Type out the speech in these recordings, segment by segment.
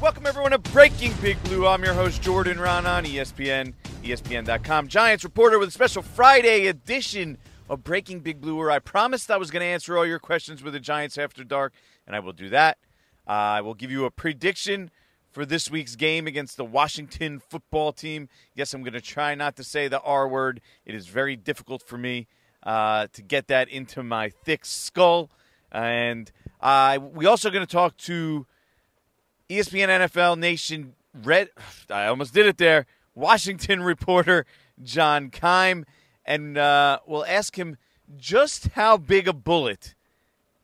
Welcome everyone to Breaking Big Blue. I'm your host Jordan Raanan on ESPN, ESPN.com. Giants reporter with a special Friday edition of Breaking Big Blue, where I promised I was going to answer all your questions with the Giants after dark, and I will do that. Uh, I will give you a prediction for this week's game against the Washington football team. Yes, I'm going to try not to say the R word. It is very difficult for me uh, to get that into my thick skull. And uh, we also going to talk to ESPN NFL Nation Red. I almost did it there. Washington reporter John Keim, and uh, we'll ask him just how big a bullet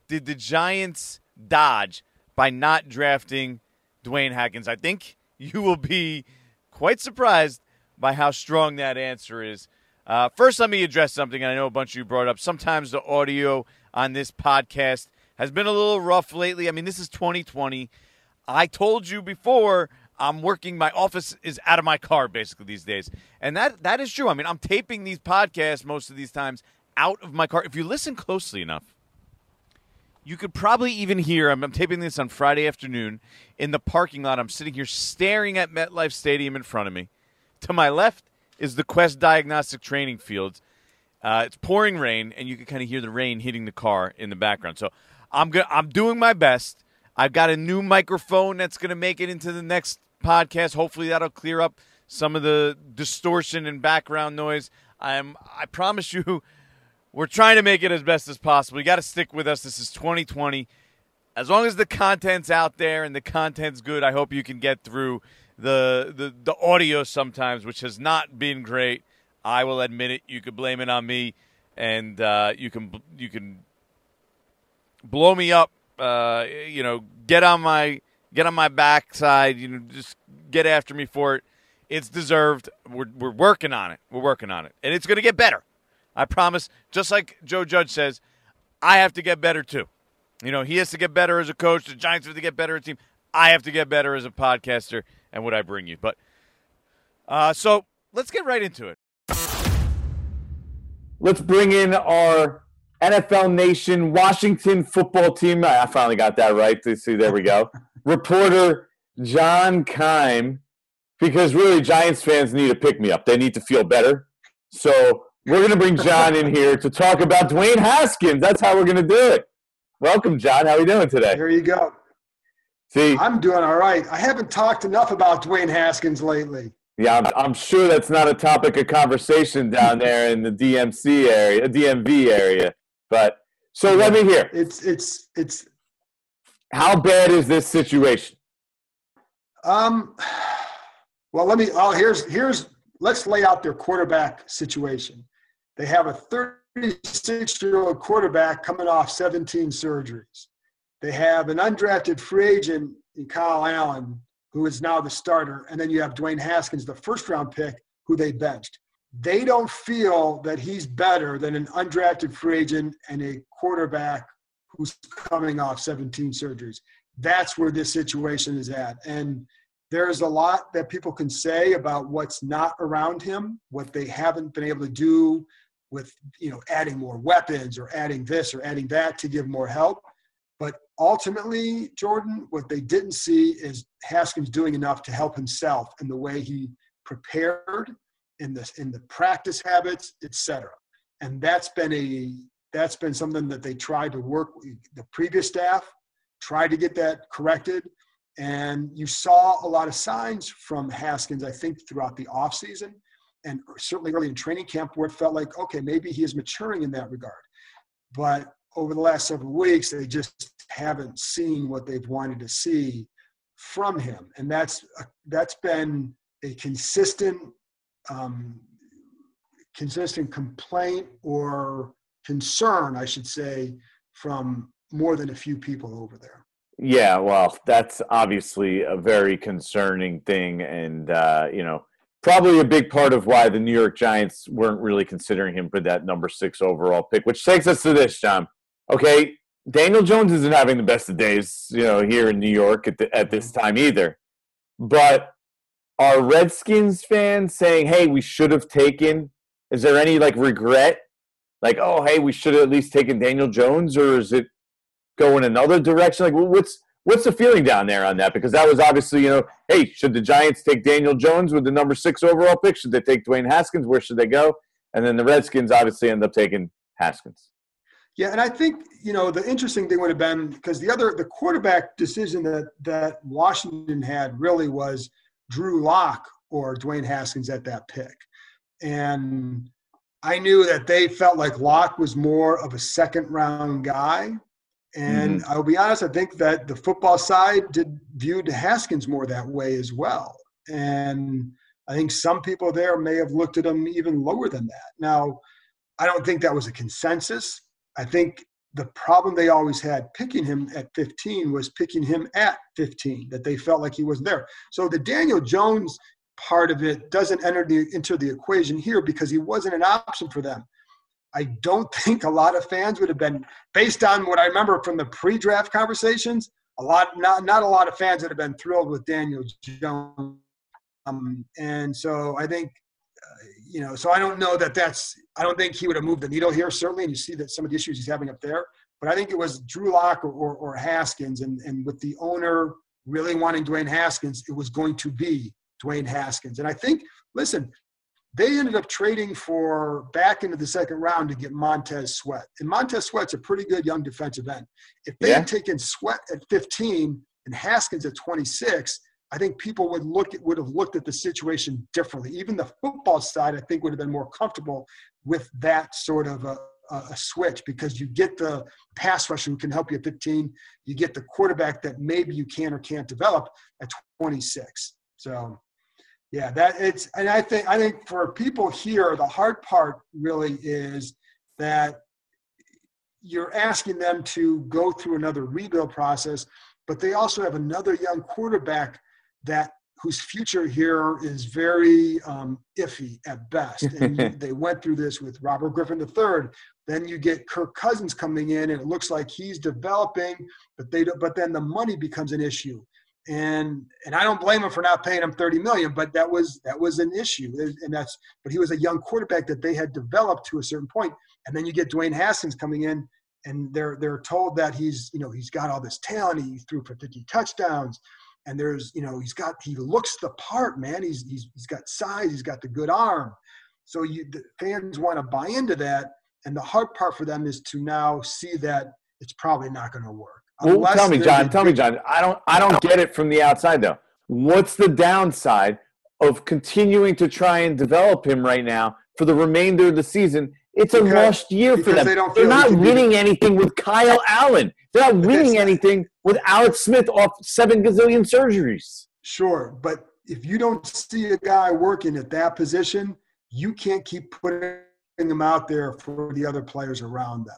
did the Giants dodge by not drafting Dwayne Haskins. I think you will be quite surprised by how strong that answer is. Uh, first, let me address something. I know a bunch of you brought up. Sometimes the audio on this podcast has been a little rough lately. I mean, this is 2020. I told you before I'm working. My office is out of my car basically these days, and that that is true. I mean, I'm taping these podcasts most of these times out of my car. If you listen closely enough, you could probably even hear. I'm, I'm taping this on Friday afternoon in the parking lot. I'm sitting here staring at MetLife Stadium in front of me. To my left is the Quest Diagnostic Training Fields. Uh, it's pouring rain, and you can kind of hear the rain hitting the car in the background. So I'm go- I'm doing my best. I've got a new microphone that's going to make it into the next podcast. Hopefully, that'll clear up some of the distortion and background noise. I'm I promise you, we're trying to make it as best as possible. You got to stick with us. This is 2020. As long as the content's out there and the content's good, I hope you can get through the the, the audio sometimes, which has not been great. I will admit it. You could blame it on me, and uh, you can you can blow me up. Uh, you know, get on my get on my backside. You know, just get after me for it. It's deserved. We're we're working on it. We're working on it, and it's going to get better. I promise. Just like Joe Judge says, I have to get better too. You know, he has to get better as a coach. The Giants have to get better as a team. I have to get better as a podcaster and what I bring you. But uh, so let's get right into it. Let's bring in our NFL Nation Washington football team. I finally got that right. See, there we go. Reporter John Keim, because really Giants fans need to pick me up. They need to feel better. So we're going to bring John in here to talk about Dwayne Haskins. That's how we're going to do it. Welcome, John. How are you doing today? Here you go. See, I'm doing all right. I haven't talked enough about Dwayne Haskins lately. Yeah, I'm, I'm sure that's not a topic of conversation down there in the DMC area, DMV area. But so let me hear. It's it's it's. How bad is this situation? Um, well, let me. Oh, here's here's. Let's lay out their quarterback situation. They have a 36 year old quarterback coming off 17 surgeries. They have an undrafted free agent in Kyle Allen who is now the starter. And then you have Dwayne Haskins, the first round pick, who they benched. They don't feel that he's better than an undrafted free agent and a quarterback who's coming off 17 surgeries. That's where this situation is at. And there's a lot that people can say about what's not around him, what they haven't been able to do with, you know, adding more weapons or adding this or adding that to give more help. But ultimately, Jordan, what they didn't see is Haskins doing enough to help himself in the way he prepared, in the in the practice habits, etc. And that's been a that's been something that they tried to work. The previous staff tried to get that corrected, and you saw a lot of signs from Haskins. I think throughout the offseason and certainly early in training camp, where it felt like okay, maybe he is maturing in that regard. But over the last several weeks, they just haven't seen what they've wanted to see from him, and that's uh, that's been a consistent um, consistent complaint or concern, I should say, from more than a few people over there. Yeah, well, that's obviously a very concerning thing, and uh, you know, probably a big part of why the New York Giants weren't really considering him for that number six overall pick. Which takes us to this, John. Okay, Daniel Jones isn't having the best of days, you know, here in New York at the, at this time either. But are Redskins fans saying, "Hey, we should have taken"? Is there any like regret, like, "Oh, hey, we should have at least taken Daniel Jones," or is it going another direction? Like, what's what's the feeling down there on that? Because that was obviously, you know, hey, should the Giants take Daniel Jones with the number six overall pick? Should they take Dwayne Haskins? Where should they go? And then the Redskins obviously end up taking Haskins. Yeah, and I think you know the interesting thing would have been because the other the quarterback decision that that Washington had really was Drew Lock or Dwayne Haskins at that pick, and I knew that they felt like Lock was more of a second round guy, and mm-hmm. I'll be honest, I think that the football side did viewed Haskins more that way as well, and I think some people there may have looked at him even lower than that. Now, I don't think that was a consensus. I think the problem they always had picking him at 15 was picking him at 15, that they felt like he was there. So the Daniel Jones part of it doesn't enter the, into the equation here because he wasn't an option for them. I don't think a lot of fans would have been, based on what I remember from the pre-draft conversations, a lot, not, not a lot of fans would have been thrilled with Daniel Jones. Um, and so I think you know, so I don't know that that's, I don't think he would have moved the needle here, certainly. And you see that some of the issues he's having up there. But I think it was Drew Lock or, or, or Haskins. And, and with the owner really wanting Dwayne Haskins, it was going to be Dwayne Haskins. And I think, listen, they ended up trading for back into the second round to get Montez Sweat. And Montez Sweat's a pretty good young defensive end. If they yeah. had taken Sweat at 15 and Haskins at 26, I think people would look at, would have looked at the situation differently. Even the football side, I think, would have been more comfortable with that sort of a, a switch because you get the pass rusher who can help you at 15. You get the quarterback that maybe you can or can't develop at 26. So, yeah, that it's and I think I think for people here, the hard part really is that you're asking them to go through another rebuild process, but they also have another young quarterback that whose future here is very um, iffy at best. And they went through this with Robert Griffin III. Then you get Kirk Cousins coming in, and it looks like he's developing, but they but then the money becomes an issue. And and I don't blame him for not paying him 30 million, but that was that was an issue. And that's but he was a young quarterback that they had developed to a certain point. And then you get Dwayne Haskins coming in, and they're they're told that he's you know he's got all this talent. He threw for 50 touchdowns and there's you know he's got he looks the part man. He's he's, he's got size he's got the good arm. So you the fans want to buy into that and the hard part for them is to now see that it's probably not going to work. Well, tell me john tell me john i don't i don't get it from the outside though. What's the downside of continuing to try and develop him right now for the remainder of the season? It's a lost year for them. They are not winning anything with Kyle Allen. They're not winning anything with Alex Smith off seven gazillion surgeries. Sure, but if you don't see a guy working at that position, you can't keep putting him out there for the other players around them.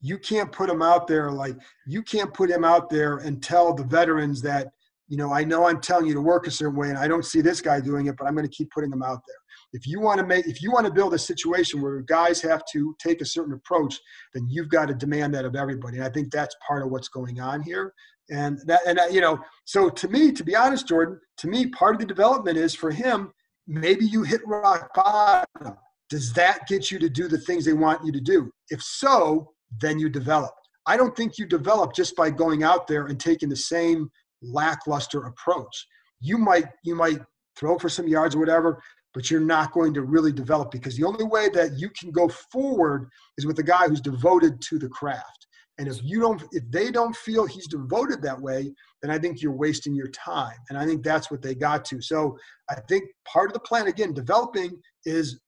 You can't put him out there like you can't put him out there and tell the veterans that, you know, I know I'm telling you to work a certain way and I don't see this guy doing it, but I'm going to keep putting him out there if you want to make if you want to build a situation where guys have to take a certain approach then you've got to demand that of everybody. And i think that's part of what's going on here. And that and that, you know so to me to be honest jordan to me part of the development is for him maybe you hit rock bottom. Does that get you to do the things they want you to do? If so then you develop. I don't think you develop just by going out there and taking the same lackluster approach. You might you might throw for some yards or whatever but you're not going to really develop because the only way that you can go forward is with a guy who's devoted to the craft. And if you don't, if they don't feel he's devoted that way, then I think you're wasting your time. And I think that's what they got to. So I think part of the plan, again, developing is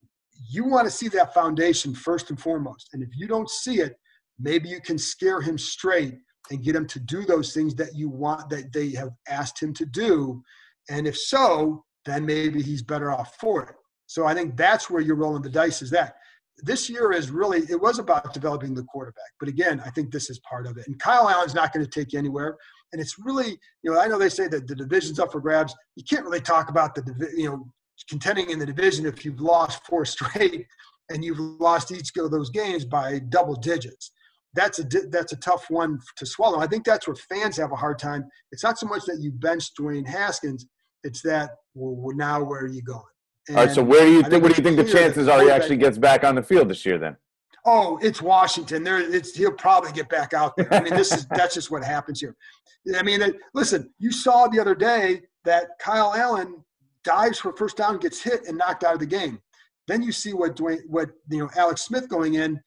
you want to see that foundation first and foremost. And if you don't see it, maybe you can scare him straight and get him to do those things that you want that they have asked him to do. And if so, then maybe he's better off for it. So I think that's where you're rolling the dice is that this year is really it was about developing the quarterback but again i think this is part of it. And kyle allen's not going to take you anywhere. And it's really you know i know they say that the division's up for grabs. You can't really talk about the you know contending in the division if you've lost four straight and you've lost each of those games by double digits. That's a that's a tough one to swallow. I think that's where fans have a hard time. It's not so much that you bench dwayne haskins it's that well, now where are you going? And All right. So where do you think? What do you think the chances are he actually gets back on the field this year? Then. oh, it's Washington. There, it's he'll probably get back out there. I mean, this is that's just what happens here. I mean, listen, you saw the other day that Kyle Allen dives for first down, gets hit, and knocked out of the game. Then you see what Dwayne, what you know, Alex Smith going in,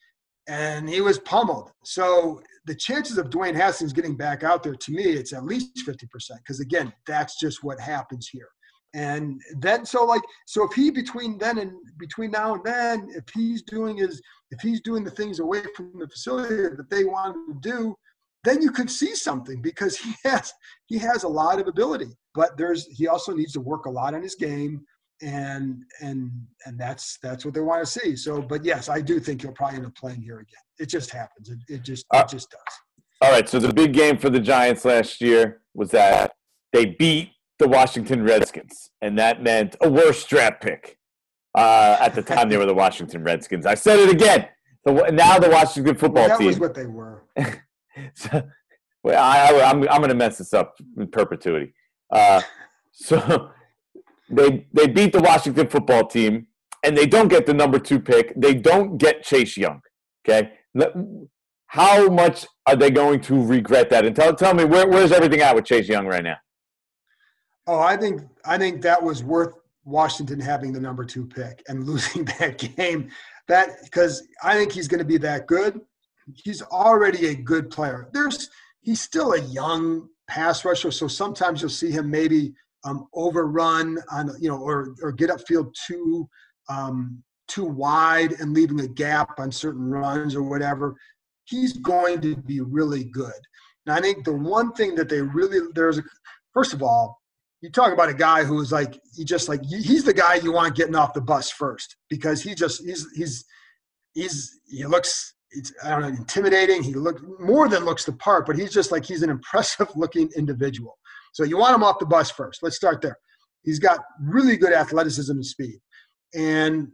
and he was pummeled. So the chances of Dwayne Haskins getting back out there, to me, it's at least fifty percent. Because again, that's just what happens here. And then, so like, so if he between then and between now and then, if he's doing his, if he's doing the things away from the facility that they want to do, then you could see something because he has he has a lot of ability but there's he also needs to work a lot on his game and and and that's that's what they want to see. So but yes i do think he'll probably end up playing here again. It just happens. It, it just uh, it just does. all right so the big game for the giants last year was that they beat the washington redskins and that meant a worse draft pick uh, at the time they were the washington redskins. I said it again. So now the washington football well, that team was what they were. So, well, I, I, I'm, I'm going to mess this up in perpetuity. Uh, so they they beat the Washington football team, and they don't get the number two pick. They don't get Chase Young. Okay, how much are they going to regret that? And tell tell me where, where's everything at with Chase Young right now? Oh, I think I think that was worth Washington having the number two pick and losing that game. That because I think he's going to be that good. He's already a good player. There's he's still a young pass rusher, so sometimes you'll see him maybe um, overrun on you know or or get upfield too um, too wide and leaving a gap on certain runs or whatever. He's going to be really good. And I think the one thing that they really there's a first of all, you talk about a guy who's like he just like he's the guy you want getting off the bus first because he just he's he's he's he looks it's I don't know, intimidating. He look more than looks the part, but he's just like he's an impressive looking individual. So you want him off the bus first. Let's start there. He's got really good athleticism and speed, and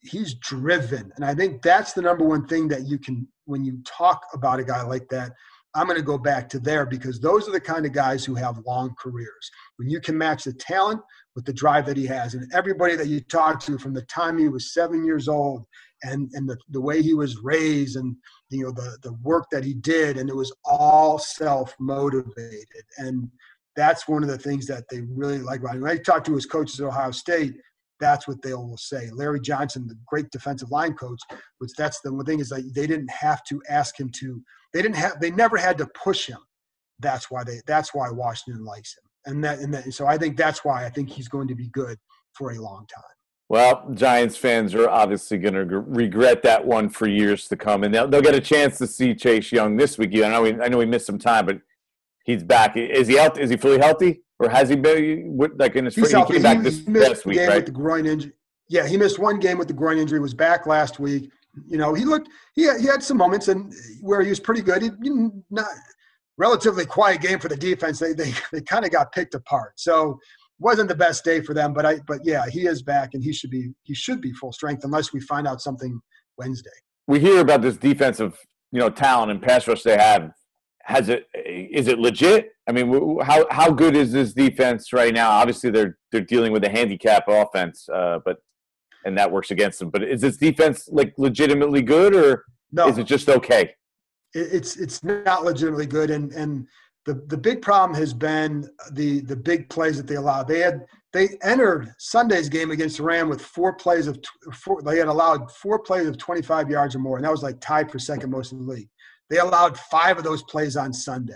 he's driven. And I think that's the number one thing that you can when you talk about a guy like that. I'm going to go back to there because those are the kind of guys who have long careers. When you can match the talent with the drive that he has, and everybody that you talk to from the time he was seven years old and and the, the way he was raised and you know the the work that he did and it was all self motivated and that's one of the things that they really like about him. When I talk to his coaches at Ohio State, that's what they will say. Larry Johnson, the great defensive line coach, which that's the one thing is like they didn't have to ask him to. They didn't have. They never had to push him. That's why they. That's why Washington likes him, and that and that. So I think that's why I think he's going to be good for a long time. Well, Giants fans are obviously going to regret that one for years to come, and they'll, they'll get a chance to see Chase Young this week. I know we, I know he missed some time, but he's back. Is he out? Is he fully healthy, or has he been like in his? He's he came back this past week, right? With the groin injury. Yeah, he missed one game with the groin injury. Was back last week. You know, he looked. He had, he had some moments and where he was pretty good. He not relatively quiet game for the defense. They they they kind of got picked apart. So wasn't the best day for them, but I but yeah, he is back and he should be he should be full strength unless we find out something Wednesday. We hear about this defensive, you know, talent and pass rush they have. Has it is it legit? I mean, how how good is this defense right now? Obviously, they're they're dealing with a handicap offense, uh, but and that works against them. But is this defense like legitimately good, or no. is it just okay? It's it's not legitimately good, and and the, the big problem has been the the big plays that they allowed. They had they entered Sunday's game against the Ram with four plays of four, they had allowed four plays of 25 yards or more, and that was like tied for second most in the league. They allowed five of those plays on Sunday.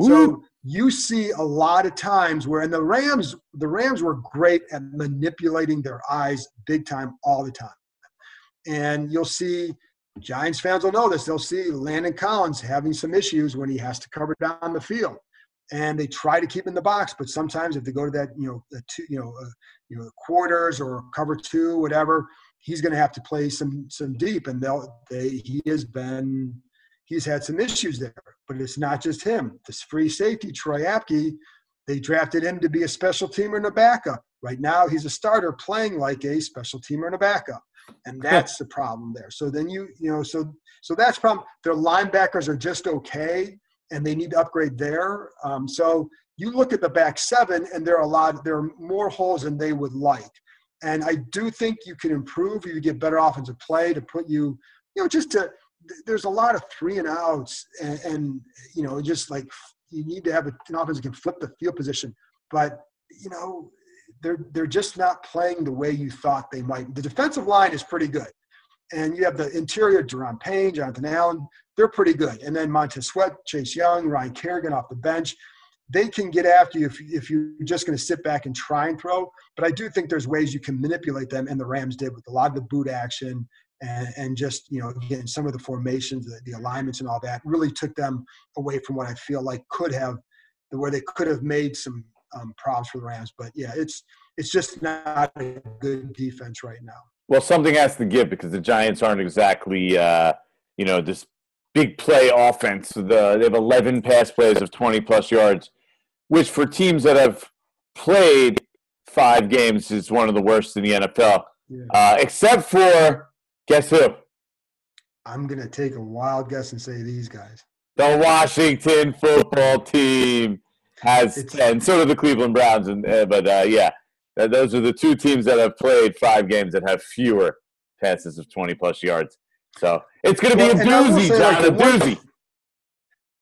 So you see a lot of times where and the Rams the Rams were great at manipulating their eyes big time all the time. And you'll see Giants fans will know this. They'll see Landon Collins having some issues when he has to cover down the field, and they try to keep in the box. But sometimes, if they go to that, you know, the two, you know, uh, you know, quarters or cover two, whatever, he's going to have to play some some deep, and they'll they he has been he's had some issues there. But it's not just him. This free safety, Troy Apke, they drafted him to be a special teamer and a backup. Right now, he's a starter playing like a special teamer and a backup and that's the problem there. So then you you know so so that's problem. Their linebackers are just okay, and they need to upgrade there. Um, so you look at the back seven, and there are a lot. There are more holes than they would like. And I do think you can improve. You get better offensive play to put you you know, just to there's a lot of three and outs, and, and you know, just like you need to have an offense that can flip the field position. But you know, they're they're just not playing the way you thought they might. The defensive line is pretty good, and you have the interior: Daron Payne, Jonathan Allen. They're pretty good, and then Montez Sweat, Chase Young, Ryan Kerrigan off the bench. They can get after you if, if you're just going to sit back and try and throw. But I do think there's ways you can manipulate them, and the Rams did with a lot of the boot action and, and just you know again some of the formations, the, the alignments, and all that really took them away from what I feel like could have, where they could have made some um, problems for the Rams. But yeah, it's it's just not a good defense right now. Well, something has to give because the Giants aren't exactly uh, you know this big play offense. The, they have 11 pass plays of 20 plus yards, which for teams that have played five games is one of the worst in the NFL. Yeah. Uh, except for Guess who? I'm going to take a wild guess and say these guys. The Washington football team has it's, 10. So do the Cleveland Browns. And, uh, but uh, yeah, those are the two teams that have played five games that have fewer passes of 20 plus yards. So it's going to be well, a doozy, John, like a doozy.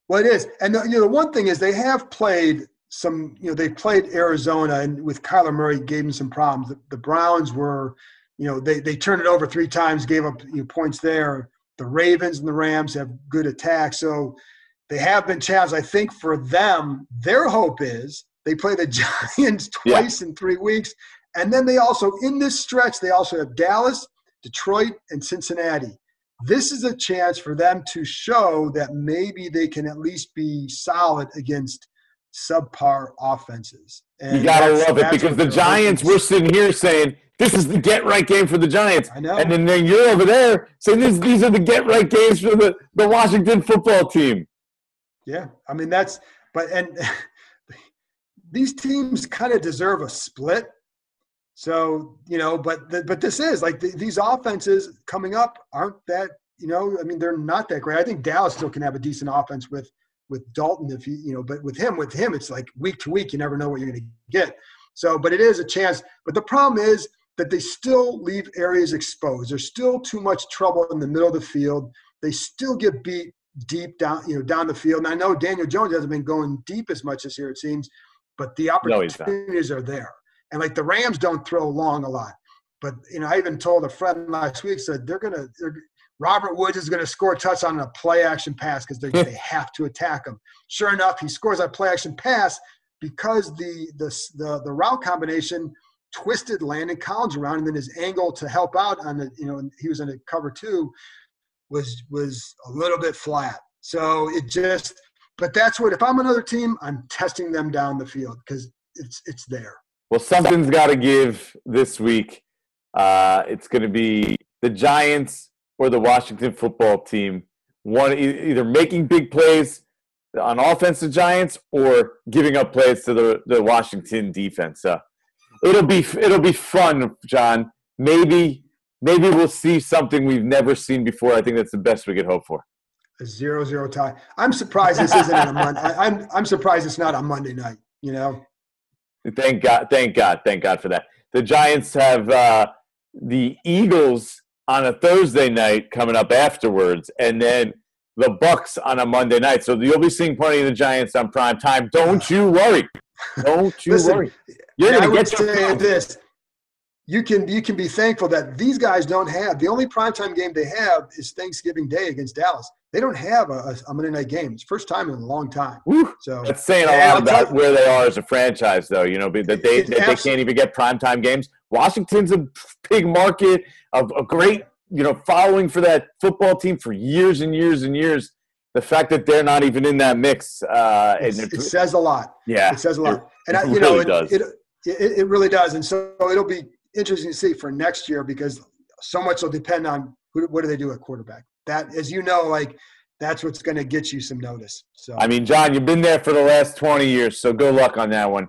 Well, it is. And the, you know, the one thing is they have played some, you know, they played Arizona and with Kyler Murray gave them some problems. The, the Browns were – you know, they, they turned it over three times, gave up you know, points there. The Ravens and the Rams have good attacks. So they have been challenged. I think for them, their hope is they play the Giants twice yeah. in three weeks. And then they also, in this stretch, they also have Dallas, Detroit, and Cincinnati. This is a chance for them to show that maybe they can at least be solid against subpar offenses. And you gotta love it because the Giants, we're sitting here saying this is the get right game for the Giants. I know. And then, then you're over there saying this, these are the get right games for the, the Washington football team. Yeah. I mean, that's, but, and these teams kind of deserve a split. So, you know, but, the, but this is like the, these offenses coming up aren't that, you know, I mean, they're not that great. I think Dallas still can have a decent offense with, with Dalton if you, you know, but with him, with him, it's like week to week, you never know what you're going to get. So, but it is a chance. But the problem is, that they still leave areas exposed. There's still too much trouble in the middle of the field. They still get beat deep down, you know, down the field. And I know Daniel Jones hasn't been going deep as much this year, it seems, but the opportunities no, are there. And like the Rams don't throw long a lot. But you know, I even told a friend last week said they're gonna they're, Robert Woods is going to score a touchdown on a play action pass because hmm. they have to attack him. Sure enough, he scores that play action pass because the the the, the route combination twisted Landon Collins around, and then his angle to help out on the, you know, he was in a cover two, was was a little bit flat. So it just, but that's what if I'm another team, I'm testing them down the field because it's it's there. Well, something's got to give this week. Uh, it's going to be the Giants or the Washington football team. One either making big plays on offense, the Giants, or giving up plays to the the Washington defense. Uh, it'll be it'll be fun, John. Maybe maybe we'll see something we've never seen before. I think that's the best we could hope for. A zero zero tie. I'm surprised this isn't on a Monday. I'm I'm surprised it's not on Monday night. You know. Thank God! Thank God! Thank God for that. The Giants have uh, the Eagles on a Thursday night coming up afterwards, and then the Bucks on a Monday night. So you'll be seeing plenty of the Giants on prime time. Don't you worry. Don't you Listen, worry. You're going to get say this. You can you can be thankful that these guys don't have the only primetime game they have is Thanksgiving Day against Dallas. They don't have a, a Monday night game. It's first time in a long time. Woo. So that's saying a lot about where they are as a franchise, though. You know that they that they can't even get primetime games. Washington's a big market of a great you know following for that football team for years and years and years the fact that they're not even in that mix uh, it, it, says a lot. Yeah, it says a lot, and I, you really know, it, it, it, it really does. And so it'll be interesting to see for next year because so much will depend on who, what do they do at quarterback. That, as you know, like that's what's going to get you some notice. So I mean, John, you've been there for the last twenty years, so good luck on that one.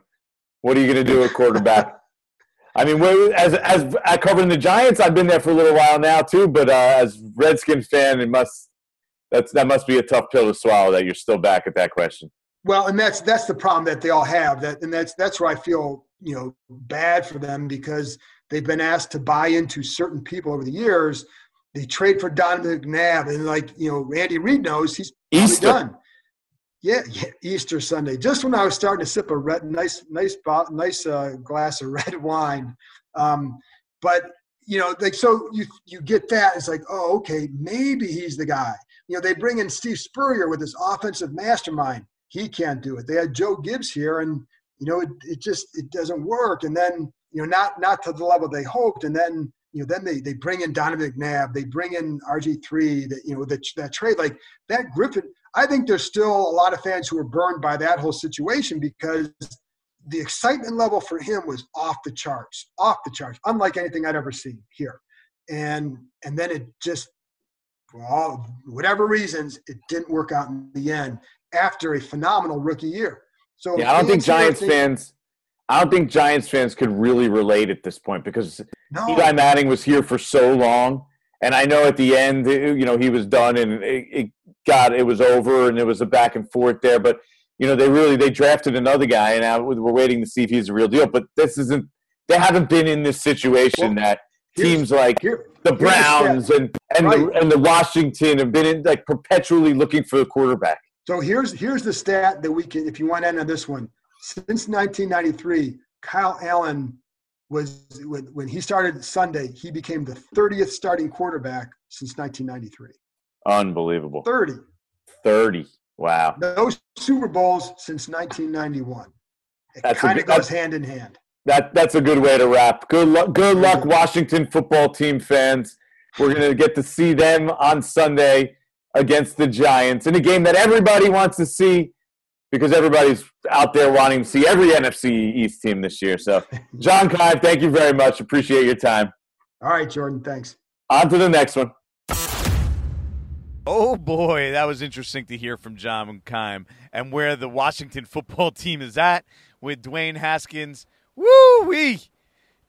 What are you going to do at quarterback? I mean, as as I covering the Giants, I've been there for a little while now too. But uh, as Redskins fan, it must that's that must be a tough pill to swallow that you're still back at that question. Well, and that's that's the problem that they all have. That and that's that's where I feel you know bad for them because they've been asked to buy into certain people over the years they trade for Donovan McNabb, and like you know, Randy Reed knows he's Easter. done. Yeah, yeah, Easter Sunday. Just when I was starting to sip a red, nice, nice, nice uh, glass of red wine, um, but you know, like so you you get that. It's like, oh, okay, maybe he's the guy. You know, they bring in Steve Spurrier with his offensive mastermind. He can't do it. They had Joe Gibbs here, and you know, it, it just it doesn't work. And then you know, not not to the level they hoped. And then you know, then they they bring in Donovan McNabb, they bring in RG three. That you know, that that trade like that Griffin. I think there's still a lot of fans who are burned by that whole situation because the excitement level for him was off the charts, off the charts, unlike anything I'd ever seen here. And and then it just, for all whatever reasons, it didn't work out in the end after a phenomenal rookie year. So yeah, I don't think Giants think, fans. I don't think Giants fans could really relate at this point because no. Eli Manning was here for so long, and I know at the end, you know, he was done and it, it got it was over and it was a back and forth there, but you know, they really they drafted another guy, and now we're waiting to see if he's a real deal. But this isn't. They haven't been in this situation well, that teams like here, the Browns and and right. the, and the Washington have been in like perpetually looking for the quarterback. So here's here's the stat that we can, if you want to end on this one, since 1993, Kyle Allen was when he started Sunday, he became the 30th starting quarterback since 1993. Unbelievable. 30. 30. Wow. No Super Bowls since 1991. It kind of goes hand in hand. That that's a good way to wrap. Good luck, good luck, Washington football team fans. We're gonna get to see them on Sunday against the Giants in a game that everybody wants to see because everybody's out there wanting to see every NFC East team this year. So, John Keim, thank you very much. Appreciate your time. All right, Jordan. Thanks. On to the next one. Oh boy, that was interesting to hear from John Keim and where the Washington football team is at with Dwayne Haskins. Woo wee!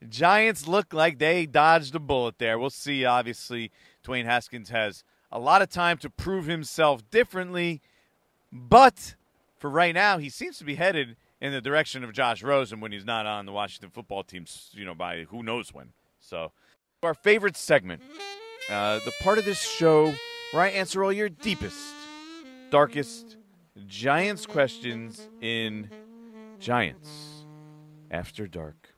Giants look like they dodged a bullet there. We'll see. Obviously, Dwayne Haskins has a lot of time to prove himself differently, but for right now, he seems to be headed in the direction of Josh Rosen when he's not on the Washington football team, you know, by who knows when. So, our favorite segment, uh, the part of this show where I answer all your deepest, darkest Giants questions in Giants After Dark.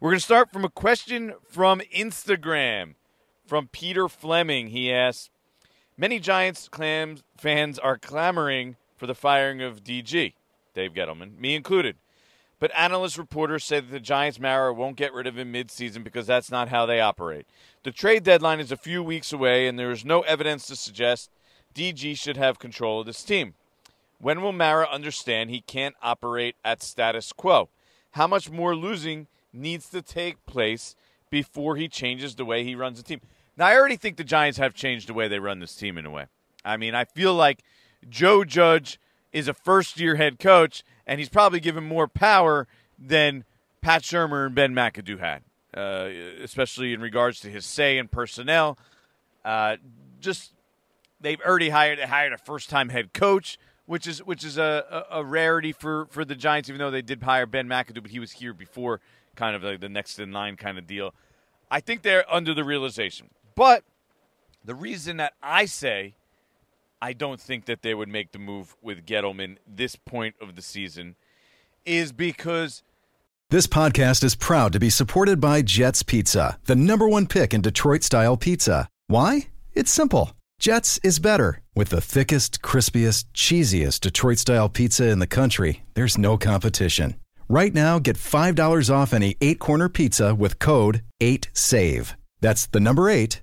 We're going to start from a question from Instagram from Peter Fleming. He asks Many Giants clams, fans are clamoring for the firing of DG, Dave Gettleman, me included. But analyst reporters say that the Giants Mara won't get rid of him midseason because that's not how they operate. The trade deadline is a few weeks away, and there is no evidence to suggest DG should have control of this team. When will Mara understand he can't operate at status quo? How much more losing needs to take place before he changes the way he runs the team? Now, I already think the Giants have changed the way they run this team in a way. I mean, I feel like Joe Judge is a first year head coach, and he's probably given more power than Pat Shurmur and Ben McAdoo had. Uh, especially in regards to his say in personnel. Uh, just they've already hired hired a first time head coach, which is which is a, a, a, rarity for, for the Giants. Even though they did hire Ben McAdoo, but he was here before, kind of like the next in line kind of deal. I think they're under the realization, but the reason that I say I don't think that they would make the move with Gettleman this point of the season is because this podcast is proud to be supported by Jets Pizza, the number one pick in Detroit style pizza. Why? It's simple. Jets is better. With the thickest, crispiest, cheesiest Detroit style pizza in the country, there's no competition. Right now, get $5 off any eight corner pizza with code 8SAVE. That's the number eight,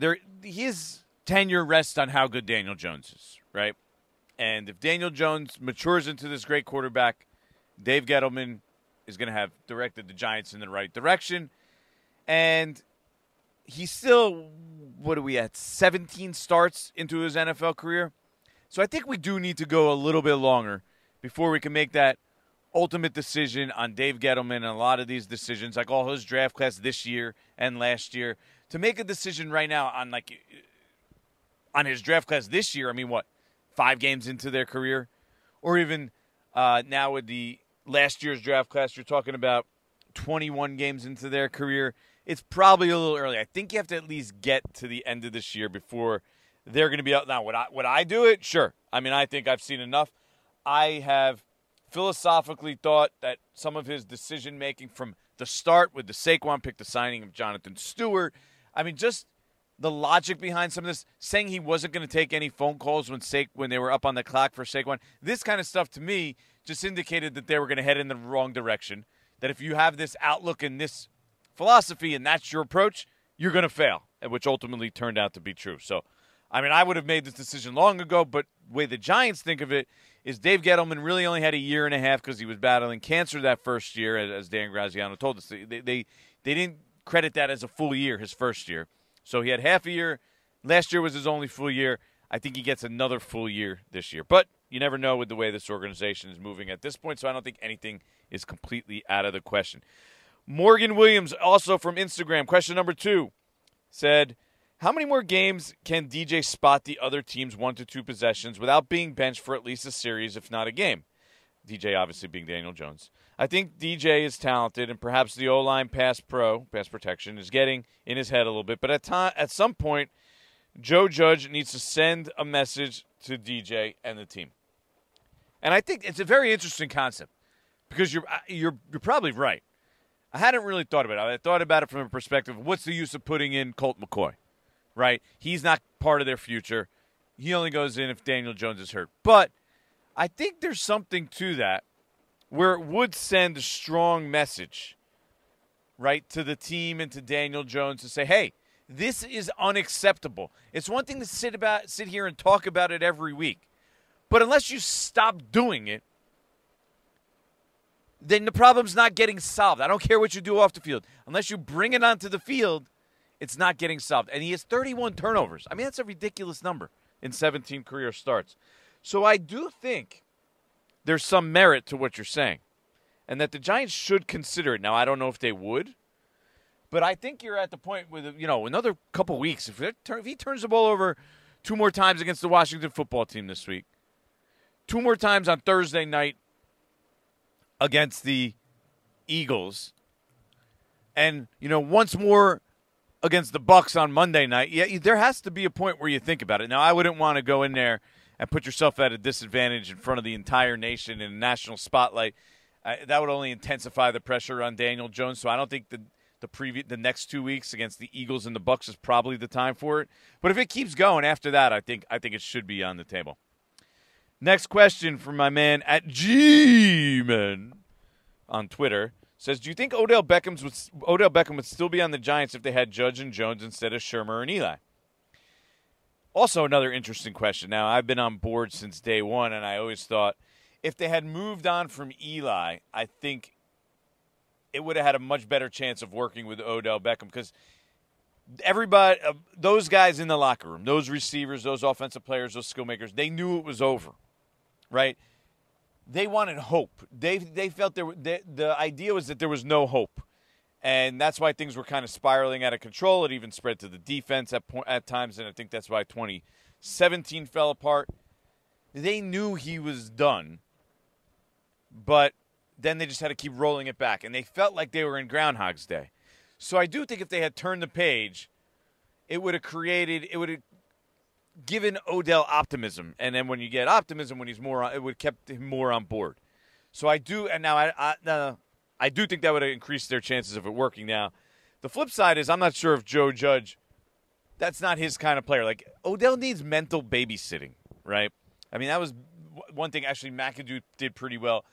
There, his tenure rests on how good Daniel Jones is, right? And if Daniel Jones matures into this great quarterback, Dave Gettleman is going to have directed the Giants in the right direction. And he's still, what are we at, 17 starts into his NFL career? So I think we do need to go a little bit longer before we can make that ultimate decision on Dave Gettleman and a lot of these decisions, like all his draft class this year and last year. To make a decision right now on like on his draft class this year, I mean, what five games into their career, or even uh, now with the last year's draft class, you're talking about 21 games into their career. It's probably a little early. I think you have to at least get to the end of this year before they're going to be out. Now, would I would I do it? Sure. I mean, I think I've seen enough. I have philosophically thought that some of his decision making from the start with the Saquon pick, the signing of Jonathan Stewart, I mean, just the logic behind some of this, saying he wasn't going to take any phone calls when Sa- when they were up on the clock for Saquon, this kind of stuff to me just indicated that they were going to head in the wrong direction. That if you have this outlook and this philosophy and that's your approach, you're going to fail, which ultimately turned out to be true. So, I mean, I would have made this decision long ago, but the way the Giants think of it is Dave Gettleman really only had a year and a half because he was battling cancer that first year, as Dan Graziano told us. They, they, they didn't credit that as a full year his first year. So he had half a year. Last year was his only full year. I think he gets another full year this year. But you never know with the way this organization is moving at this point, so I don't think anything is completely out of the question. Morgan Williams, also from Instagram, question number two, said, How many more games can DJ spot the other team's one to two possessions without being benched for at least a series, if not a game? DJ obviously being Daniel Jones. I think DJ is talented, and perhaps the O line pass pro, pass protection, is getting in his head a little bit. But at time, at some point, Joe Judge needs to send a message to DJ and the team. And I think it's a very interesting concept because you're you're you're probably right. I hadn't really thought about it. I thought about it from a perspective of what's the use of putting in Colt McCoy, right? He's not part of their future. He only goes in if Daniel Jones is hurt. But I think there's something to that where it would send a strong message, right, to the team and to Daniel Jones to say, hey, this is unacceptable. It's one thing to sit about sit here and talk about it every week. But unless you stop doing it, then the problem's not getting solved. I don't care what you do off the field. Unless you bring it onto the field, it's not getting solved. And he has 31 turnovers. I mean, that's a ridiculous number in 17 career starts. So I do think there's some merit to what you're saying. And that the Giants should consider it. Now, I don't know if they would, but I think you're at the point with, you know, another couple weeks. If, if he turns the ball over two more times against the Washington football team this week, two more times on Thursday night against the Eagles, and you know once more against the Bucks on Monday night. Yeah, there has to be a point where you think about it. Now, I wouldn't want to go in there and put yourself at a disadvantage in front of the entire nation in a national spotlight. Uh, that would only intensify the pressure on Daniel Jones. So I don't think the the previous the next two weeks against the Eagles and the Bucks is probably the time for it. But if it keeps going after that, I think I think it should be on the table. Next question from my man at G-Man on Twitter says, "Do you think Odell Beckham's would, Odell Beckham would still be on the Giants if they had Judge and Jones instead of Shurmur and Eli?" Also, another interesting question. Now, I've been on board since day one, and I always thought if they had moved on from Eli, I think it would have had a much better chance of working with Odell Beckham because everybody, uh, those guys in the locker room, those receivers, those offensive players, those skill makers, they knew it was over right? They wanted hope. They they felt there they, the idea was that there was no hope, and that's why things were kind of spiraling out of control. It even spread to the defense at point, at times, and I think that's why 2017 fell apart. They knew he was done, but then they just had to keep rolling it back, and they felt like they were in Groundhog's Day. So I do think if they had turned the page, it would have created it would have given Odell optimism, and then when you get optimism, when he's more, on, it would kept him more on board. So I do, and now I, I, I do think that would have increased their chances of it working. Now, the flip side is I'm not sure if Joe Judge, that's not his kind of player. Like Odell needs mental babysitting, right? I mean, that was one thing actually McAdoo did pretty well.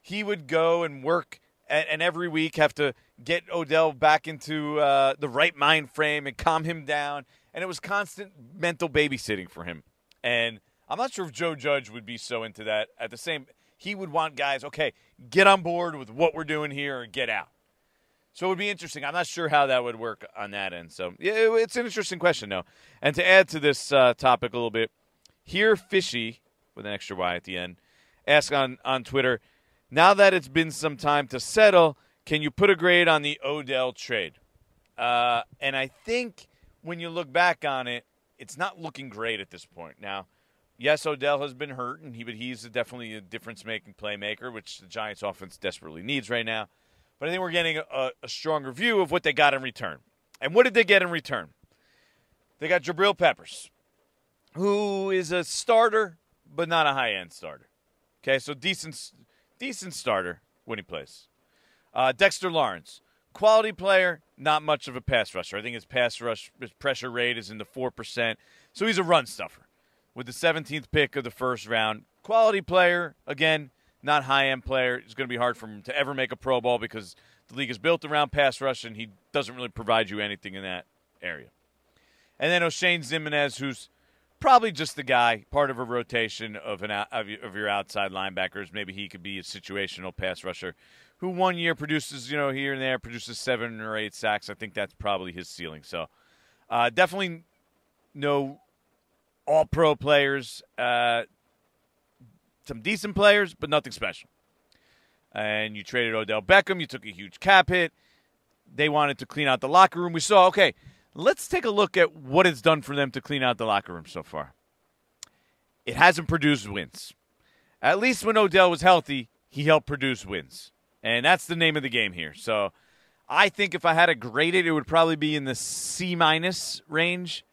He would go and work and, and every week have to get Odell back into uh, the right mind frame and calm him down. And it was constant mental babysitting for him. And I'm not sure if Joe Judge would be so into that. At the same, he would want guys, okay, get on board with what we're doing here and get out. So it would be interesting. I'm not sure how that would work on that end. So yeah, it's an interesting question, though. And to add to this uh, topic a little bit, here Fishy with an extra Y at the end, ask on on Twitter. Now that it's been some time to settle, can you put a grade on the Odell trade? Uh, and I think when you look back on it, it's not looking great at this point. Now, yes, Odell has been hurt, and he but he's definitely a difference-making playmaker, which the Giants' offense desperately needs right now. But I think we're getting a, a stronger view of what they got in return. And what did they get in return? They got Jabril Peppers, who is a starter, but not a high-end starter. Okay, so decent, decent starter when he plays. Uh, Dexter Lawrence, quality player, not much of a pass rusher. I think his pass rush his pressure rate is in the 4%. So he's a run stuffer. With the 17th pick of the first round, quality player, again, not high end player. It's going to be hard for him to ever make a Pro Bowl because the league is built around pass rush and he doesn't really provide you anything in that area. And then Oshane Ximines, who's probably just the guy, part of a rotation of an of your outside linebackers. Maybe he could be a situational pass rusher who one year produces, you know, here and there produces seven or eight sacks. I think that's probably his ceiling. So uh, definitely no all pro players, uh, some decent players, but nothing special. And you traded Odell Beckham. You took a huge cap hit. They wanted to clean out the locker room. We saw, okay, let's take a look at what it's done for them to clean out the locker room so far. It hasn't produced wins. At least when Odell was healthy, he helped produce wins. And that's the name of the game here. So I think if I had to grade it, it would probably be in the C minus range,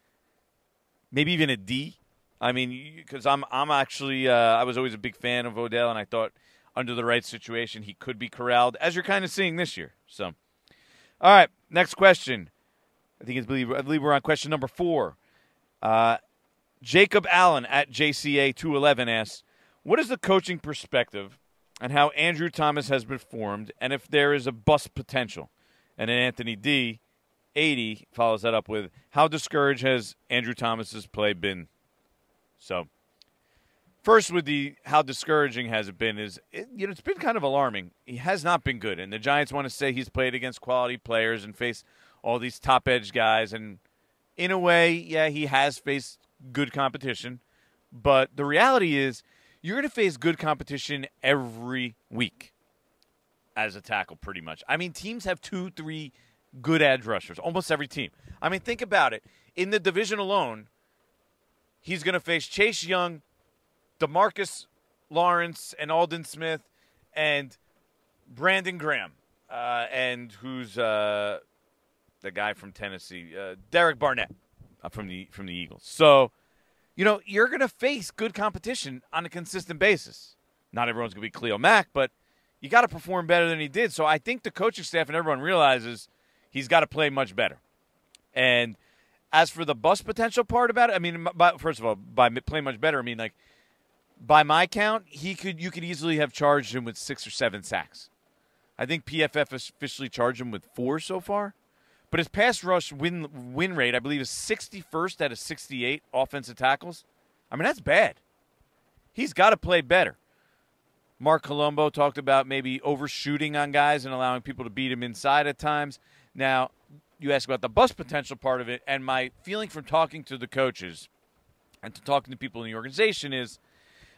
maybe even a D. I mean, because I'm I'm actually uh, I was always a big fan of Odell, and I thought under the right situation he could be corralled, as you're kind of seeing this year. So, all right, next question. I think it's believe I believe we're on question number four. Uh, Jacob Allen at JCA two eleven asks, "What is the coaching perspective and how Andrew Thomas has been formed, and if there is a bust potential. And then Anthony D, 80, follows that up with how discouraged has Andrew Thomas's play been? So, first with the how discouraging has it been is it, you know it's been kind of alarming. He has not been good, and the Giants want to say he's played against quality players and faced all these top edge guys, and in a way, yeah, he has faced good competition. But the reality is you're going to face good competition every week as a tackle, pretty much. I mean, teams have two, three good edge rushers, almost every team. I mean, think about it. In the division alone, he's going to face Chase Young, DeMarcus Lawrence, and Aldon Smith, and Brandon Graham, uh, and who's uh, the guy from Tennessee, uh, Derek Barnett uh, from the from the Eagles. So you know, you're going to face good competition on a consistent basis. Not everyone's going to be Khalil Mack, but you got to perform better than he did. So I think the coaching staff and everyone realizes he's got to play much better. And as for the bust potential part about it, I mean, by, first of all, by playing much better, I mean like by my count, he could you could easily have charged him with six or seven sacks. I think PFF officially charged him with four so far. But his pass rush win win rate, I believe, is 61st out of 68 offensive tackles. I mean, that's bad. He's got to play better. Marc Colombo talked about maybe overshooting on guys and allowing people to beat him inside at times. Now, you ask about the bust potential part of it, and my feeling from talking to the coaches and to talking to people in the organization is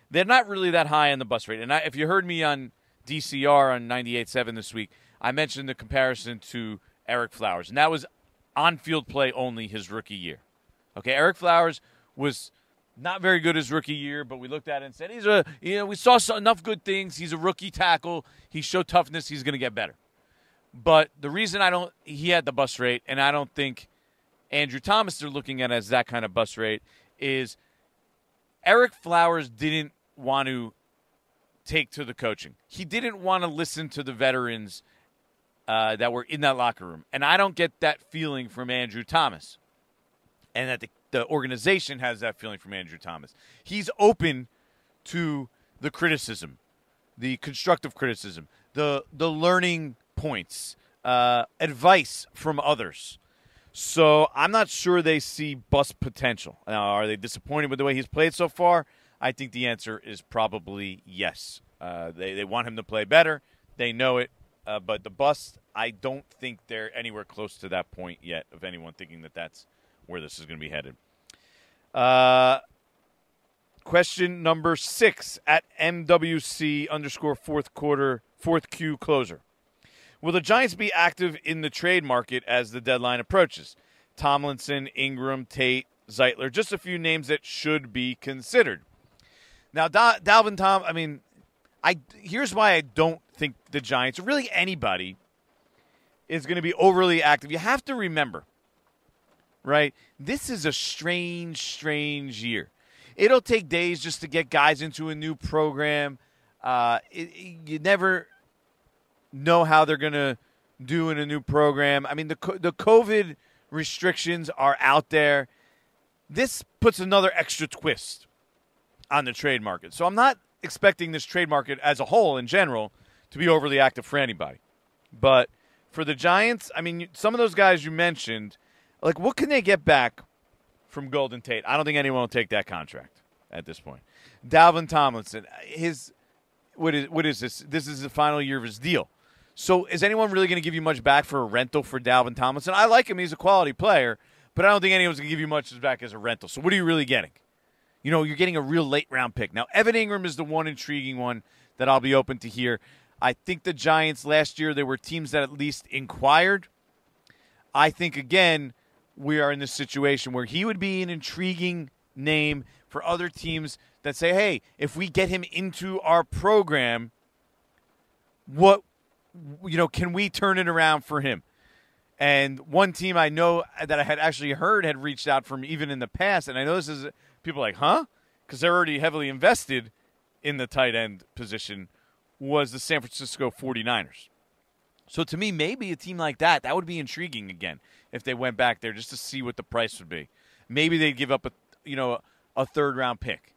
they're not really that high on the bus rate. And I, if you heard me on DCR on 98.7 this week, I mentioned the comparison to Ereck Flowers, and that was on-field play only his rookie year. Okay, Ereck Flowers was not very good his rookie year, but we looked at it and said he's a you know we saw enough good things. He's a rookie tackle. He showed toughness. He's going to get better. But the reason I don't he had the bus rate, and I don't think Andrew Thomas they're looking at as that kind of bus rate is Ereck Flowers didn't want to take to the coaching. He didn't want to listen to the veterans uh, that were in that locker room, and I don't get that feeling from Andrew Thomas, and that the, the organization has that feeling from Andrew Thomas. He's open to the criticism, the constructive criticism, the the learning points, uh, advice from others. So I'm not sure they see bust potential. Now, are they disappointed with the way he's played so far? I think the answer is probably yes. Uh, they they want him to play better. They know it, uh, but the bust, I don't think they're anywhere close to that point yet of anyone thinking that that's where this is going to be headed. Uh, question number six at MWC underscore fourth quarter fourth Q closer. Will the Giants be active in the trade market as the deadline approaches? Tomlinson, Engram, Tate, Zeitler, just a few names that should be considered. Now, da- Dalvin Tom, I mean, I here's why I don't think the Giants, or really anybody, is going to be overly active. You have to remember, right? This is a strange, strange year. It'll take days just to get guys into a new program. Uh, it, you never know how they're going to do in a new program. I mean, the the COVID restrictions are out there. This puts another extra twist on the trade market. So I'm not expecting this trade market as a whole in general to be overly active for anybody. But for the Giants, I mean, some of those guys you mentioned, like what can they get back from Golden Tate? I don't think anyone will take that contract at this point. Dalvin Tomlinson, his what is what is this? This is the final year of his deal. So is anyone really going to give you much back for a rental for Dalvin Tomlinson? I like him; he's a quality player, but I don't think anyone's going to give you much back as a rental. So what are you really getting? You know, you're getting a real late round pick. Now, Evan Engram is the one intriguing one that I'll be open to hear. I think the Giants last year there were teams that at least inquired. I think again we are in this situation where he would be an intriguing name for other teams that say, "Hey, if we get him into our program, what you know, can we turn it around for him? And one team I know that I had actually heard had reached out from even in the past, and I know this is people are like, huh? Because they're already heavily invested in the tight end position, was the San Francisco 49ers. So to me, maybe a team like that, that would be intriguing again if they went back there just to see what the price would be. Maybe they'd give up a you know a third round pick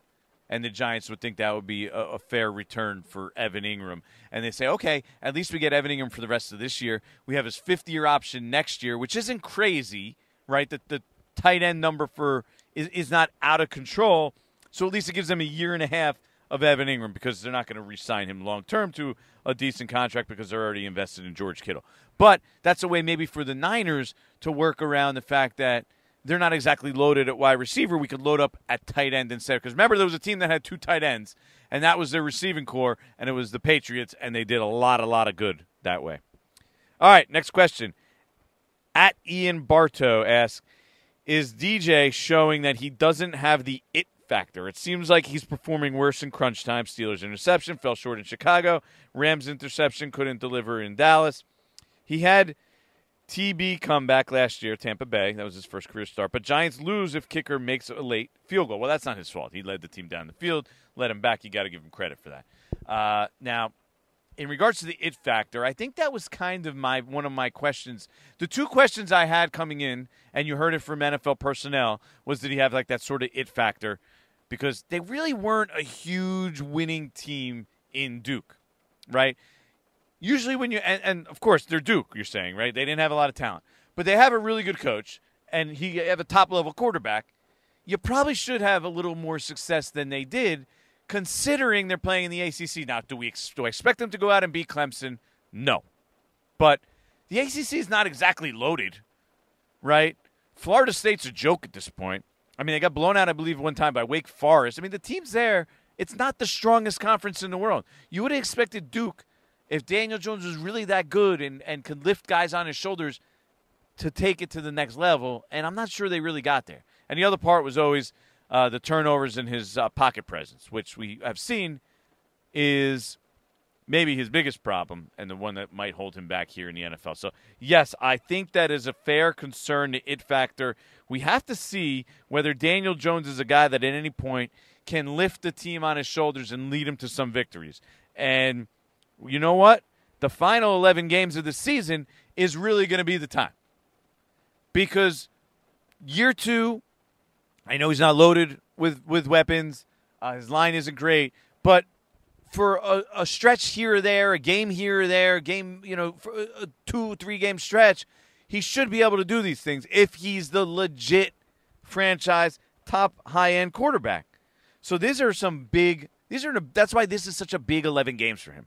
and the Giants would think that would be a, a, fair return for Evan Engram, And they say, okay, at least we get Evan Engram for the rest of this year. We have his fifth year option next year, which isn't crazy, right? That the tight end number for is, is not out of control. So at least it gives them a year and a half of Evan Engram because they're not going to re-sign him long term to a decent contract because they're already invested in George Kittle. But that's a way maybe for the Niners to work around the fact that they're not exactly loaded at wide receiver. We could load up at tight end instead. Because remember, there was a team that had two tight ends, and that was their receiving corps, and it was the Patriots, and they did a lot, a lot of good that way. All right, next question. At Ian Bartow asks, is DJ showing that he doesn't have the it factor? It seems like he's performing worse in crunch time. Steelers interception fell short in Chicago. Rams interception couldn't deliver in Dallas. He had TB comeback last year, Tampa Bay. That was his first career start. But Giants lose if kicker makes a late field goal. Well, that's not his fault. He led the team down the field, led him back. You got to give him credit for that. Uh, now, in regards to the it factor, I think that was kind of my one of my questions. The two questions I had coming in, and you heard it from NFL personnel, was did he have like that sort of it factor? Because they really weren't a huge winning team in Duke, right? usually when you and, and, of course they're Duke, you're saying right? They didn't have a lot of talent, but they have a really good coach, and he have a top level quarterback. You probably should have a little more success than they did, considering they're playing in the ACC. Now, do we do I expect them to go out and beat Clemson? No, but the ACC is not exactly loaded, right? Florida State's a joke at this point. I mean, they got blown out, I believe, one time by Wake Forest. I mean, the teams there It's not the strongest conference in the world. You would have expected Duke, if Daniel Jones was really that good and, and could lift guys on his shoulders, to take it to the next level. And I'm not sure they really got there. And the other part was always uh, the turnovers in his uh, pocket presence, which we have seen is maybe his biggest problem and the one that might hold him back here in the NFL. So, yes, I think that is a fair concern, the it factor. We have to see whether Daniel Jones is a guy that at any point can lift the team on his shoulders and lead him to some victories. And you know what? The final 11 games of the season is really going to be the time. Because year two, I know he's not loaded with, with weapons. Uh, his line isn't great, but for a, a, stretch here or there, a game here or there, game, you know, a two, three game stretch, he should be able to do these things if he's the legit franchise top high end quarterback. So these are some big. These are that's why this is such a big 11 games for him.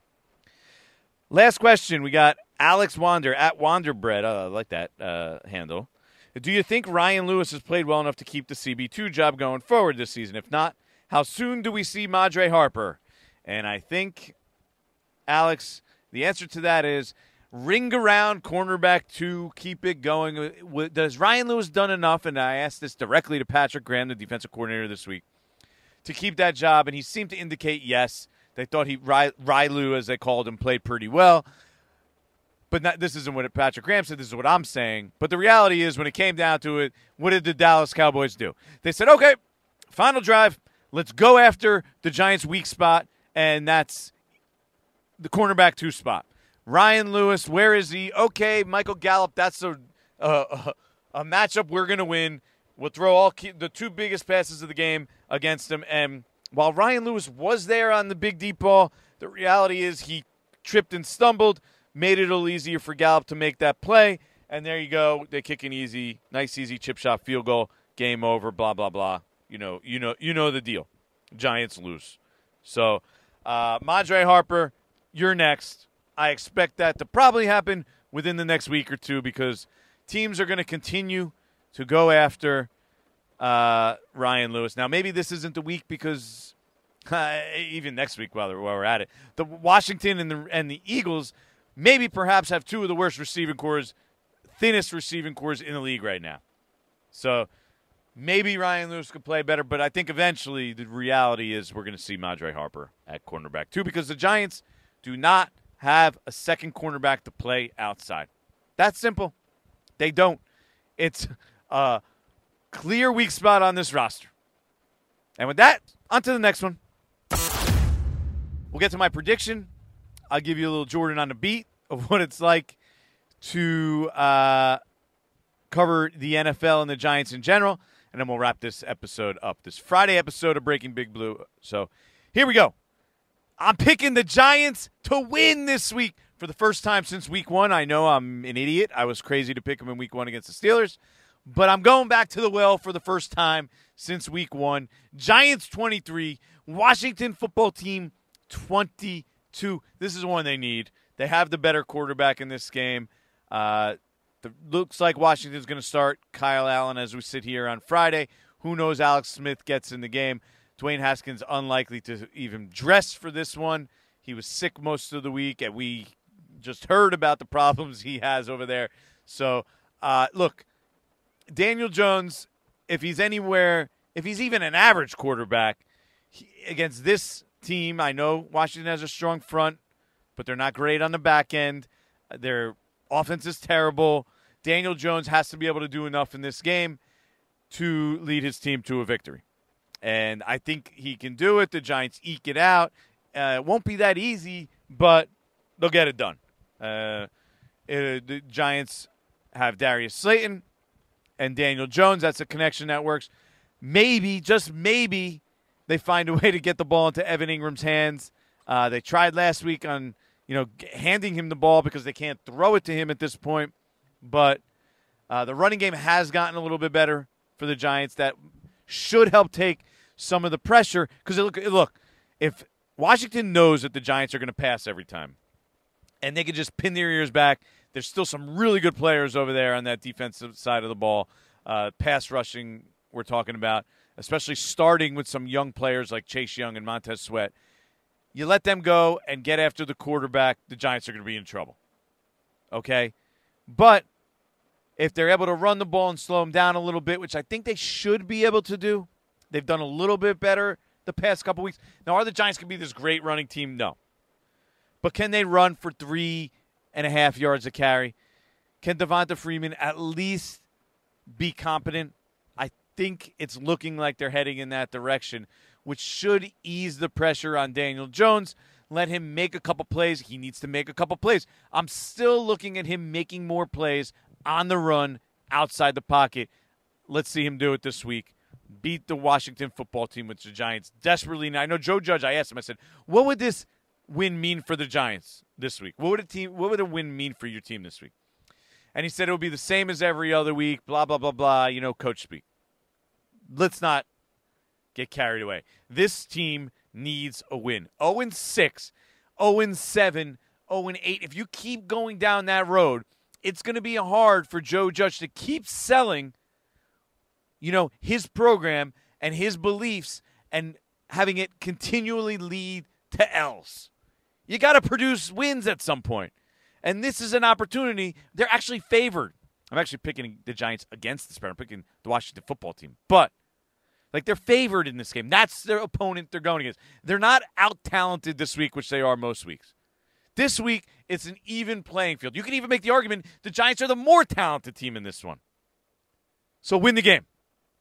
Last question, we got Alex Wander at Wanderbread. Oh, I like that uh, handle. Do you think Ryan Lewis has played well enough to keep the CB2 job going forward this season? If not, how soon do we see Madre Harper? And I think, Alex, the answer to that is ring around cornerback to keep it going. Does Ryan Lewis done enough? And I asked this directly to Patrick Graham, the defensive coordinator this week, to keep that job. And he seemed to indicate yes. They thought he, Rylu, as they called him, played pretty well. But not, this isn't what Patrick Graham said. This is what I'm saying. But the reality is, when it came down to it, what did the Dallas Cowboys do? They said, okay, final drive. Let's go after the Giants' weak spot, and that's the cornerback two spot. Ryan Lewis, where is he? Okay, Michael Gallup, that's a, a, matchup we're going to win. We'll throw all key, the two biggest passes of the game against him. And while Ryan Lewis was there on the big deep ball, the reality is he tripped and stumbled, made it a little easier for Gallup to make that play. And there you go. They kick an easy, nice, easy chip shot field goal. Game over. Blah blah blah. You know, you know, you know the deal. Giants lose. So, uh, Madre Harper, you're next. I expect that to probably happen within the next week or two because teams are going to continue to go after uh, Ryan Lewis. Now, maybe this isn't the week because uh, even next week, while, while we're at it, the Washington and the and the Eagles maybe perhaps have two of the worst receiving cores, thinnest receiving cores in the league right now. So maybe Ryan Lewis could play better, but I think eventually the reality is we're going to see Madre Harper at cornerback too because the Giants do not have a second cornerback to play outside. That's simple. They don't. It's a clear weak spot on this roster. And with that, on to the next one. We'll get to my prediction. I'll give you a little Jordan on the beat of what it's like to uh, cover the NFL and the Giants in general. And then we'll wrap this episode up, this Friday episode of Breaking Big Blue. So here we go. I'm picking the Giants to win this week for the first time since week one. I know I'm an idiot. I was crazy to pick them in week one against the Steelers, but I'm going back to the well for the first time since week one. Giants 23, Washington football team 22. This is one they need. They have the better quarterback in this game. Uh, the, looks like Washington's going to start Kyle Allen as we sit here on Friday. Who knows? Alex Smith gets in the game. Dwayne Haskins unlikely to even dress for this one. He was sick most of the week, and we just heard about the problems he has over there. So, uh, look, Daniel Jones, if he's anywhere, if he's even an average quarterback he, against this team, I know Washington has a strong front, but they're not great on the back end. Their offense is terrible. Daniel Jones has to be able to do enough in this game to lead his team to a victory and I think he can do it. The Giants eke it out. Uh, it won't be that easy, but they'll get it done. Uh, it, the Giants have Darius Slayton and Daniel Jones. That's a connection that works. Maybe, just maybe, they find a way to get the ball into Evan Engram's hands. Uh, they tried last week on you know handing him the ball because they can't throw it to him at this point, but uh, the running game has gotten a little bit better for the Giants. That should help take some of the pressure because look, look, if Washington knows that the Giants are going to pass every time, and they can just pin their ears back. There's still some really good players over there on that defensive side of the ball. Uh, pass rushing we're talking about, especially starting with some young players like Chase Young and Montez Sweat. You let them go and get after the quarterback, the Giants are going to be in trouble. Okay? But if they're able to run the ball and slow them down a little bit, which I think they should be able to do, they've done a little bit better the past couple weeks. Now, are the Giants going to be this great running team? No. But can they run for three and a half yards a carry? Can Devonta Freeman at least be competent? I think it's looking like they're heading in that direction, which should ease the pressure on Daniel Jones. Let him make a couple plays. He needs to make a couple plays. I'm still looking at him making more plays on the run outside the pocket. Let's see him do it this week. Beat the Washington football team, which the Giants desperately. need. I know Joe Judge. I asked him. I said, "What would this win mean for the Giants this week? What would a team? What would a win mean for your team this week?" And he said it would be the same as every other week. Blah blah blah blah. You know, coach speak. Let's not get carried away. This team needs a win. 0 6, 0 7, 0 8. If you keep going down that road, it's going to be hard for Joe Judge to keep selling, you know, his program and his beliefs and having it continually lead to L's. You got to produce wins at some point. And this is an opportunity. They're actually favored. I'm actually picking the Giants against the spread. I'm picking the Washington football team. But like they're favored in this game. That's their opponent they're going against. They're not out talented this week, which they are most weeks. This week, it's an even playing field. You can even make the argument the Giants are the more talented team in this one. So win the game.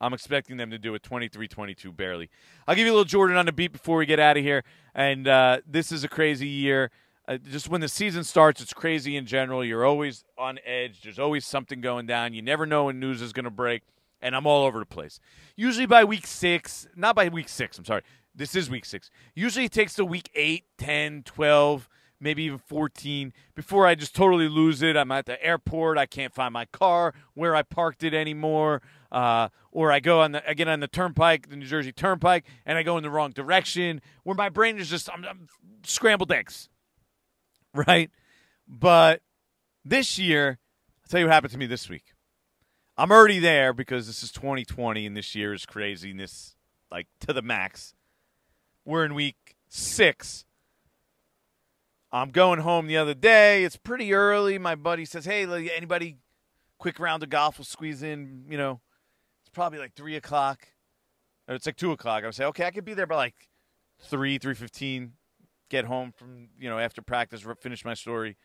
I'm expecting them to do it 23 22, barely. I'll give you a little Jordan on the beat before we get out of here. And uh, this is a crazy year. Uh, just when the season starts, it's crazy in general. You're always on edge, there's always something going down. You never know when news is going to break. And I'm all over the place. Usually by week six, not by week six, I'm sorry. This is week six. Usually it takes to week 8, 10, 12 maybe even 14 before I just totally lose it. I'm at the airport. I can't find my car where I parked it anymore. Uh, or I go on the, get on the turnpike, the New Jersey Turnpike, and I go in the wrong direction where my brain is just I'm, I'm scrambled eggs. Right? But this year, I'll tell you what happened to me this week. I'm already there because this is 2020 and this year is craziness like to the max. We're in week six I'm going home the other day. It's pretty early. My buddy says, "Hey, anybody, quick round of golf will squeeze in." You know, it's probably like three o'clock. Or it's like two o'clock. I say, "Okay, I could be there by like three, three fifteen. Get home from you know after practice, finish my story."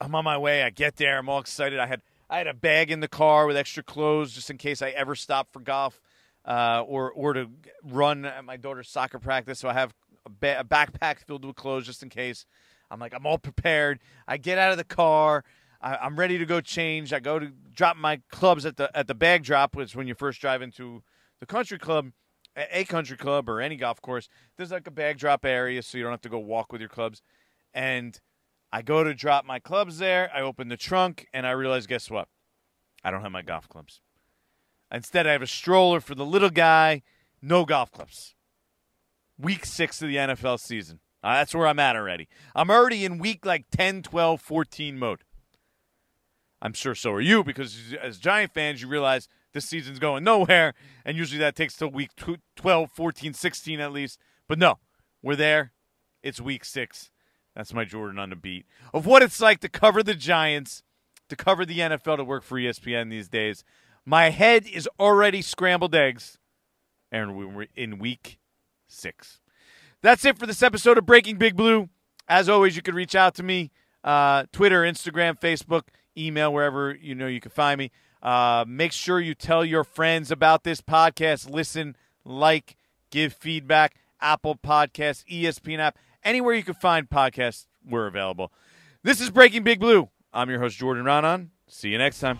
I'm on my way. I get there. I'm all excited. I had I had a bag in the car with extra clothes just in case I ever stop for golf uh, or or to run at my daughter's soccer practice. So I have a, ba- a backpack filled with clothes just in case. I'm like, I'm all prepared. I get out of the car. I, am ready to go change. I go to drop my clubs at the at the bag drop, which when you first drive into the country club, a country club or any golf course, there's like a bag drop area, so you don't have to go walk with your clubs. And I go to drop my clubs there. I open the trunk and I realize, guess what? I don't have my golf clubs. Instead, I have a stroller for the little guy, no golf clubs week six of the NFL season. Uh, that's where I'm at already. I'm already in week like 10, 12, 14 mode. I'm sure so are you because as Giant fans, you realize this season's going nowhere. And usually that takes till week 12, 14, 16 at least. But no, we're there. It's week six. That's my Jordan on the beat of what it's like to cover the Giants, to cover the NFL, to work for ESPN these days. My head is already scrambled eggs. And we're in week six. That's it for this episode of Breaking Big Blue. As always, you can reach out to me uh, Twitter, Instagram, Facebook, email, wherever you know you can find me. Uh, make sure you tell your friends about this podcast. Listen, like, give feedback. Apple Podcasts, ESPN app, anywhere you can find podcasts, we're available. This is Breaking Big Blue. I'm your host, Jordan Raanan. See you next time.